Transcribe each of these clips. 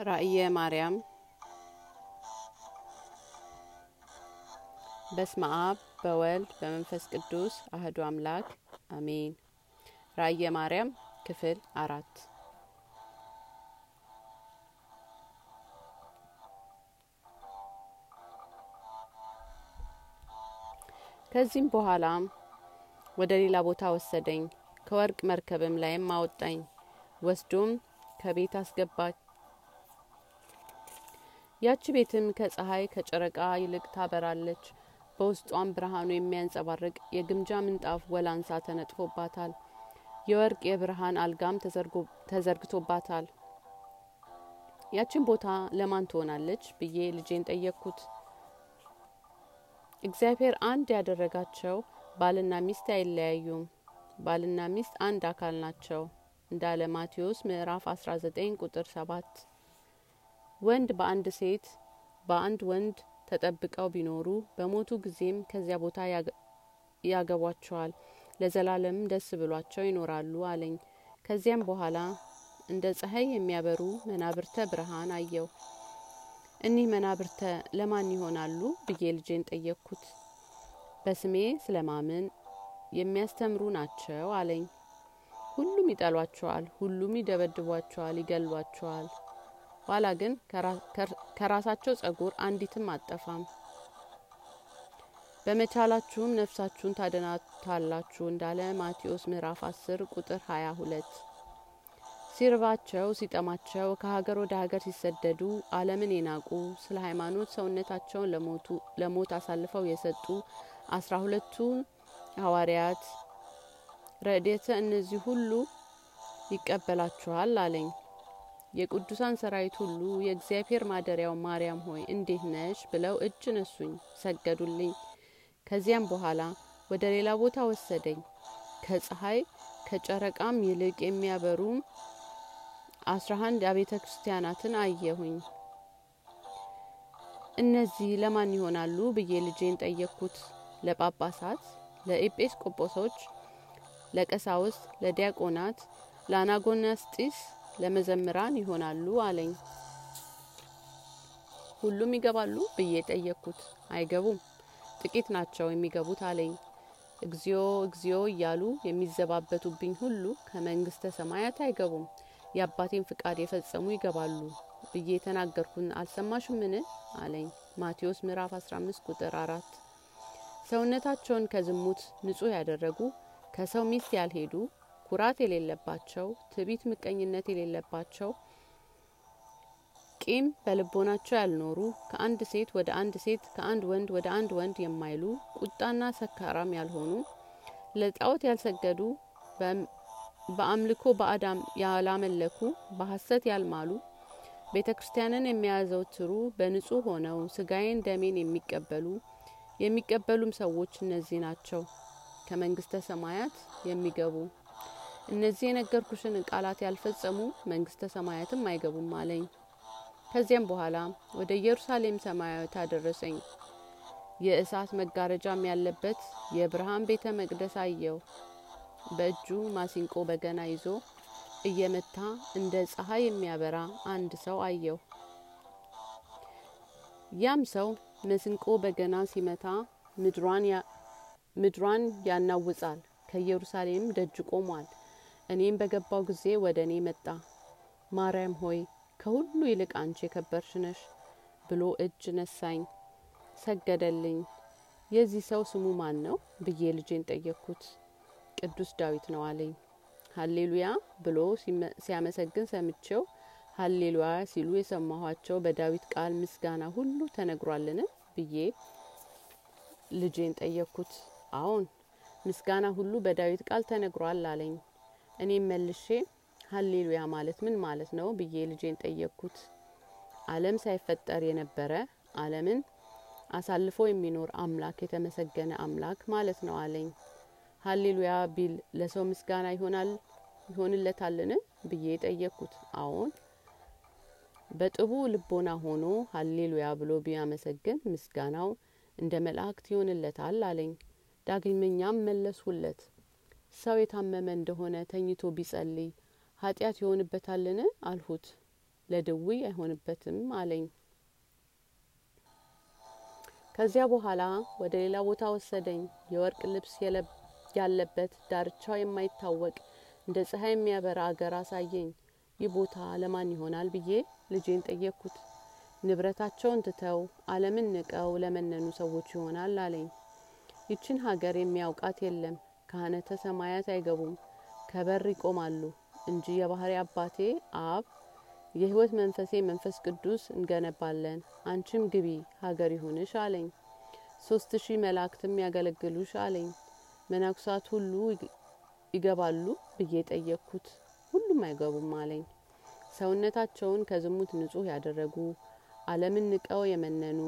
ራእየ ማርያም በስመ አብ በወልድ በመንፈስ ቅዱስ አህዱ አምላክ አሜን። ራእየ ማርያም ክፍል አራት ከዚህም በኋላ ወደ ሌላ ቦታ ወሰደኝ፣ ከወርቅ መርከብም ላይም አወጣኝ። ወስዶም ከቤት አስገባኝ። ያቺ ቤትም ከፀሐይ ከጨረቃ ይልቅ ታበራለች። በውስጧም ብርሃኑ የሚያንጸባርቅ የግምጃ ምንጣፍ ወላንሳ ተነጥፎባታል። የወርቅ የብርሃን አልጋም ተዘርግቶባታል። ያችን ቦታ ለማን ትሆናለች ብዬ ልጄን ጠየቅኩት። እግዚአብሔር አንድ ያደረጋቸው ባልና ሚስት አይለያዩም፣ ባልና ሚስት አንድ አካል ናቸው እንዳለ ማቴዎስ ምዕራፍ 19 ቁጥር 7 ወንድ በአንድ ሴት በአንድ ወንድ ተጠብቀው ቢኖሩ በሞቱ ጊዜም ከዚያ ቦታ ያገቧቸዋል፣ ለዘላለምም ደስ ብሏቸው ይኖራሉ አለኝ። ከዚያም በኋላ እንደ ፀሐይ የሚያበሩ መናብርተ ብርሃን አየው። እኒህ መናብርተ ለማን ይሆናሉ ብዬ ልጄን ጠየቅኩት። በስሜ ስለማመን የሚያስተምሩ ናቸው አለኝ። ሁሉም ይጠሏቸዋል፣ ሁሉም ይደበድቧቸዋል፣ ይገሏቸዋል። ኋላ ግን ከራሳቸው ጸጉር አንዲትም አጠፋም። በመቻላችሁም ነፍሳችሁን ታድናታላችሁ እንዳለ ማቴዎስ ምዕራፍ 10 ቁጥር 22። ሲርባቸው ሲጠማቸው ከሀገር ወደ ሀገር ሲሰደዱ ዓለምን የናቁ ስለ ሃይማኖት ሰውነታቸውን ለሞት አሳልፈው የሰጡ አስራ ሁለቱ ሐዋርያት ረድኤተ እነዚህ ሁሉ ይቀበላችኋል አለኝ። የቅዱሳን ሰራዊት ሁሉ የእግዚአብሔር ማደሪያው ማርያም ሆይ እንዴት ነሽ ብለው እጅ ነሱኝ፣ ሰገዱልኝ። ከዚያም በኋላ ወደ ሌላ ቦታ ወሰደኝ። ከፀሐይ ከጨረቃም ይልቅ የሚያበሩ አስራ አንድ አብያተ ክርስቲያናትን አየሁኝ። እነዚህ ለማን ይሆናሉ ብዬ ልጄን ጠየቅኩት። ለጳጳሳት፣ ለኤጲስቆጶሶች፣ ለቀሳውስት፣ ለዲያቆናት፣ ለአናጎናስጢስ ለመዘምራን ይሆናሉ አለኝ። ሁሉም ይገባሉ ብዬ ጠየቅኩት። አይገቡም፣ ጥቂት ናቸው የሚገቡት አለኝ። እግዚኦ እግዚኦ እያሉ የሚዘባበቱብኝ ሁሉ ከመንግስተ ሰማያት አይገቡም፣ የአባቴን ፍቃድ የፈጸሙ ይገባሉ ብዬ የተናገርኩን አልሰማሽምን አለኝ። ማቴዎስ ምዕራፍ 15 ቁጥር አራት ሰውነታቸውን ከዝሙት ንጹህ ያደረጉ ከሰው ሚስት ያልሄዱ ኩራት የሌለባቸው ትዕቢት፣ ምቀኝነት የሌለባቸው ቂም በልቦናቸው ያልኖሩ ከአንድ ሴት ወደ አንድ ሴት ከአንድ ወንድ ወደ አንድ ወንድ የማይሉ ቁጣና ሰካራም ያልሆኑ ለጣዖት ያልሰገዱ በአምልኮ በአዳም ያላመለኩ በሐሰት ያልማሉ ቤተ ክርስቲያንን የሚያዘወትሩ በንጹህ ሆነው ስጋዬን ደሜን የሚቀበሉ የሚቀበሉም ሰዎች እነዚህ ናቸው። ከመንግስተ ሰማያት የሚገቡ እነዚህ የነገርኩሽን ቃላት ያልፈጸሙ መንግስተ ሰማያትም አይገቡም አለኝ። ከዚያም በኋላ ወደ ኢየሩሳሌም ሰማያዊት አደረሰኝ። የእሳት መጋረጃም ያለበት የብርሃን ቤተ መቅደስ አየው። በእጁ ማሲንቆ በገና ይዞ እየመታ እንደ ፀሐይ የሚያበራ አንድ ሰው አየው። ያም ሰው መስንቆ በገና ሲመታ ምድሯን ያናውጻል። ከኢየሩሳሌም ደጅ ቆሟል። እኔም በገባው ጊዜ ወደ እኔ መጣ። ማርያም ሆይ ከሁሉ ይልቅ አንቺ የከበርሽ ነሽ ብሎ እጅ ነሳኝ፣ ሰገደልኝ። የዚህ ሰው ስሙ ማን ነው ብዬ ልጄን ጠየቅኩት። ቅዱስ ዳዊት ነው አለኝ። ሀሌሉያ ብሎ ሲያመሰግን ሰምቼው ሀሌሉያ ሲሉ የሰማኋቸው በዳዊት ቃል ምስጋና ሁሉ ተነግሯልን ብዬ ልጄን ጠየቅኩት። አዎን ምስጋና ሁሉ በዳዊት ቃል ተነግሯል አለኝ። እኔም መልሼ ሀሌሉያ ማለት ምን ማለት ነው ብዬ ልጄን ጠየቅኩት። ዓለም ሳይፈጠር የነበረ ዓለምን አሳልፎ የሚኖር አምላክ የተመሰገነ አምላክ ማለት ነው አለኝ። ሀሌሉያ ቢል ለሰው ምስጋና ይሆናል ይሆንለታልን ብዬ ጠየቅኩት። አዎን በጥቡ ልቦና ሆኖ ሀሌሉያ ብሎ ቢያመሰግን ምስጋናው እንደ መላእክት ይሆንለታል አለኝ። ዳግመኛም መለስሁለት ሰው የታመመ እንደሆነ ተኝቶ ቢጸልይ ኃጢአት ይሆንበታልን አልሁት። ለድውይ አይሆንበትም አለኝ። ከዚያ በኋላ ወደ ሌላ ቦታ ወሰደኝ። የወርቅ ልብስ ያለበት ዳርቻው የማይታወቅ እንደ ፀሐይ የሚያበራ አገር አሳየኝ። ይህ ቦታ ለማን ይሆናል ብዬ ልጄን ጠየቅኩት። ንብረታቸውን ትተው ዓለምን ንቀው ለመነኑ ሰዎች ይሆናል አለኝ። ይችን ሀገር የሚያውቃት የለም። ካህነተ ሰማያት አይገቡም፣ ከበር ይቆማሉ እንጂ የባህሪ አባቴ አብ የሕይወት መንፈሴ መንፈስ ቅዱስ እንገነባለን። አንቺም ግቢ ሀገር ይሁንሽ አለኝ። ሶስት ሺህ መላእክትም ያገለግሉሽ አለኝ። መነኩሳት ሁሉ ይገባሉ ብዬ ጠየቅኩት። ሁሉም አይገቡም አለኝ። ሰውነታቸውን ከዝሙት ንጹሕ ያደረጉ ዓለምን ንቀው የመነኑ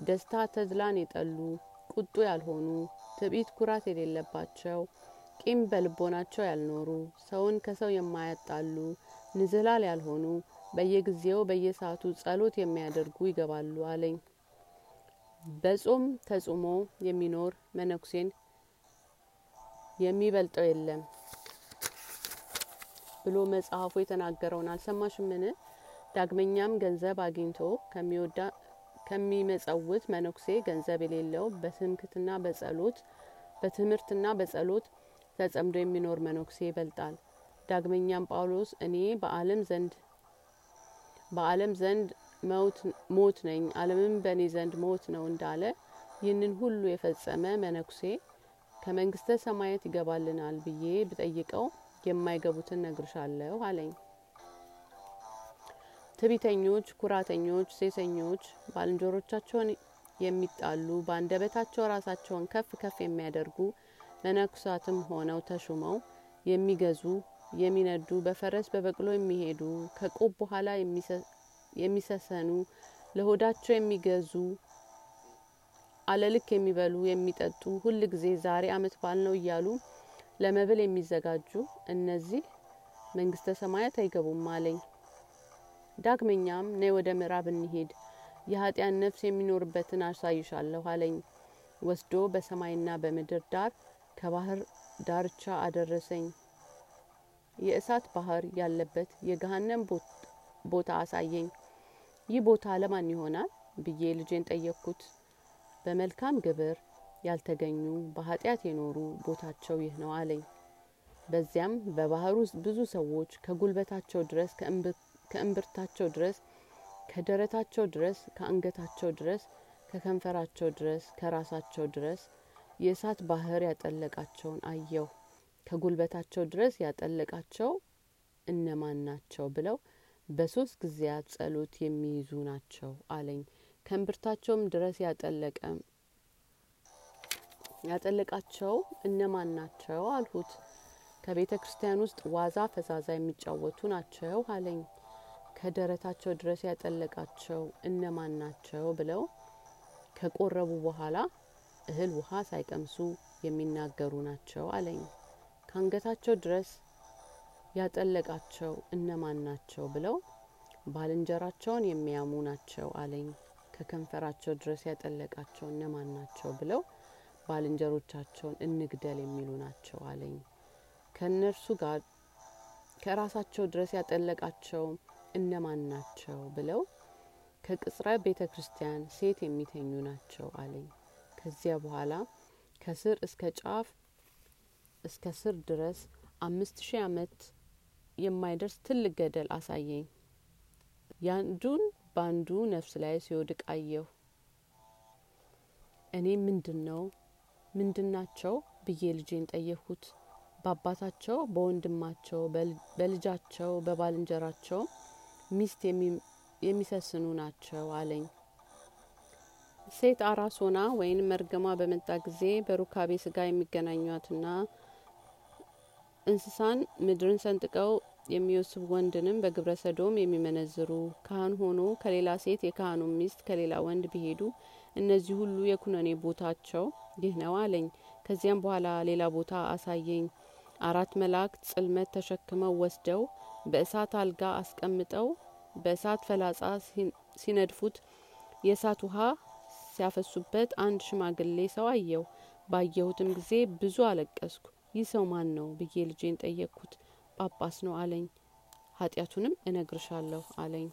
ደስታ ተድላን የጠሉ ቁጡ ያልሆኑ ትዕቢት ኩራት የሌለባቸው ቂም በልቦናቸው ያልኖሩ ሰውን ከሰው የማያጣሉ ንዝህላል ያልሆኑ በየጊዜው በየሰዓቱ ጸሎት የሚያደርጉ ይገባሉ አለኝ። በጾም ተጹሞ የሚኖር መነኩሴን የሚበልጠው የለም ብሎ መጽሐፉ የተናገረውን አልሰማሽምን? ዳግመኛም ገንዘብ አግኝቶ ከሚመጸውት መነኩሴ ገንዘብ የሌለው በትምክትና በጸሎት በትምህርትና በጸሎት ተጸምዶ የሚኖር መነኩሴ ይበልጣል። ዳግመኛም ጳውሎስ እኔ በዓለም ዘንድ በዓለም ዘንድ ሞት ነኝ፣ ዓለምም በእኔ ዘንድ ሞት ነው እንዳለ ይህንን ሁሉ የፈጸመ መነኩሴ ከመንግስተ ሰማያት ይገባልናል ብዬ ብጠይቀው የማይገቡትን ነግርሻለሁ አለኝ። ትዕቢተኞች፣ ኩራተኞች፣ ሴሰኞች፣ ባልንጀሮቻቸውን የሚጣሉ በአንደበታቸው ራሳቸውን ከፍ ከፍ የሚያደርጉ መነኩሳትም ሆነው ተሹመው የሚገዙ የሚነዱ በፈረስ በበቅሎ የሚሄዱ ከቆብ በኋላ የሚሰሰኑ ለሆዳቸው የሚገዙ አለልክ የሚበሉ የሚጠጡ ሁል ጊዜ ዛሬ አመት በዓል ነው እያሉ ለመብል የሚዘጋጁ እነዚህ መንግስተ ሰማያት አይገቡም አለኝ። ዳግመኛም ነይ ወደ ምዕራብ እንሂድ፣ የኃጢያን ነፍስ የሚኖርበትን አሳይሻለሁ አለኝ። ወስዶ በሰማይና በምድር ዳር ከባህር ዳርቻ አደረሰኝ። የእሳት ባህር ያለበት የገሃነም ቦታ አሳየኝ። ይህ ቦታ ለማን ይሆናል ብዬ ልጄን ጠየቅኩት። በመልካም ግብር ያልተገኙ በኃጢአት የኖሩ ቦታቸው ይህ ነው አለኝ። በዚያም ውስጥ ብዙ ሰዎች ከጉልበታቸው ድረስ ከእምብርታቸው ድረስ ከደረታቸው ድረስ ከአንገታቸው ድረስ ከከንፈራቸው ድረስ ከራሳቸው ድረስ የእሳት ባህር ያጠለቃቸውን አየሁ። ከጉልበታቸው ድረስ ያጠለቃቸው እነማን ናቸው ብለው በሶስት ጊዜያት ጸሎት የሚይዙ ናቸው አለኝ። ከእምብርታቸውም ድረስ ያጠለቀ ያጠለቃቸው እነማን ናቸው አልሁት። ከቤተ ክርስቲያን ውስጥ ዋዛ ፈዛዛ የሚጫወቱ ናቸው አለኝ። ከደረታቸው ድረስ ያጠለቃቸው እነማን ናቸው ብለው ከቆረቡ በኋላ እህል ውሃ ሳይቀምሱ የሚናገሩ ናቸው አለኝ። ከአንገታቸው ድረስ ያጠለቃቸው እነማን ናቸው ብለው ባልንጀራቸውን የሚያሙ ናቸው አለኝ። ከከንፈራቸው ድረስ ያጠለቃቸው እነማን ናቸው ብለው ባልንጀሮቻቸውን እንግደል የሚሉ ናቸው አለኝ። ከእነርሱ ጋር ከራሳቸው ድረስ ያጠለቃቸው እነማን ናቸው ብለው ከቅጽረ ቤተ ክርስቲያን ሴት የሚተኙ ናቸው አለኝ። ከዚያ በኋላ ከስር እስከ ጫፍ እስከ ስር ድረስ አምስት ሺህ ዓመት የማይደርስ ትልቅ ገደል አሳየኝ። ያንዱን በአንዱ ነፍስ ላይ ሲወድቅ አየሁ። እኔ ምንድን ነው ምንድን ናቸው ብዬ ልጄን ጠየቅኩት። በአባታቸው፣ በወንድማቸው፣ በልጃቸው፣ በባልንጀራቸው ሚስት የሚሰስኑ ናቸው አለኝ። ሴት አራስ ሆና ወይም መርገሟ በመጣ ጊዜ በሩካቤ ስጋ የሚገናኟትና እንስሳን ምድርን ሰንጥቀው የሚወስብ ወንድንም በግብረ ሰዶም የሚመነዝሩ ካህን ሆኖ ከሌላ ሴት የካህኑ ሚስት ከሌላ ወንድ ቢሄዱ እነዚህ ሁሉ የኩነኔ ቦታቸው ይህ ነው አለኝ። ከዚያም በኋላ ሌላ ቦታ አሳየኝ። አራት መላእክት ጽልመት ተሸክመው ወስደው በእሳት አልጋ አስቀምጠው በእሳት ፈላጻ ሲነድፉት የእሳት ውሃ ሲያፈሱበት አንድ ሽማግሌ ሰው አየው። ባየሁትም ጊዜ ብዙ አለቀስኩ። ይህ ሰው ማን ነው ብዬ ልጄን ጠየቅኩት። ጳጳስ ነው አለኝ። ኃጢአቱንም እነግርሻለሁ አለኝ።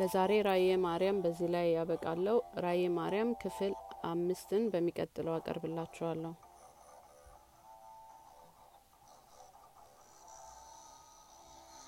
ለዛሬ ራእየ ማርያም በዚህ ላይ ያበቃለሁ። ራእየ ማርያም ክፍል አምስትን በሚቀጥለው አቀርብላችኋለሁ።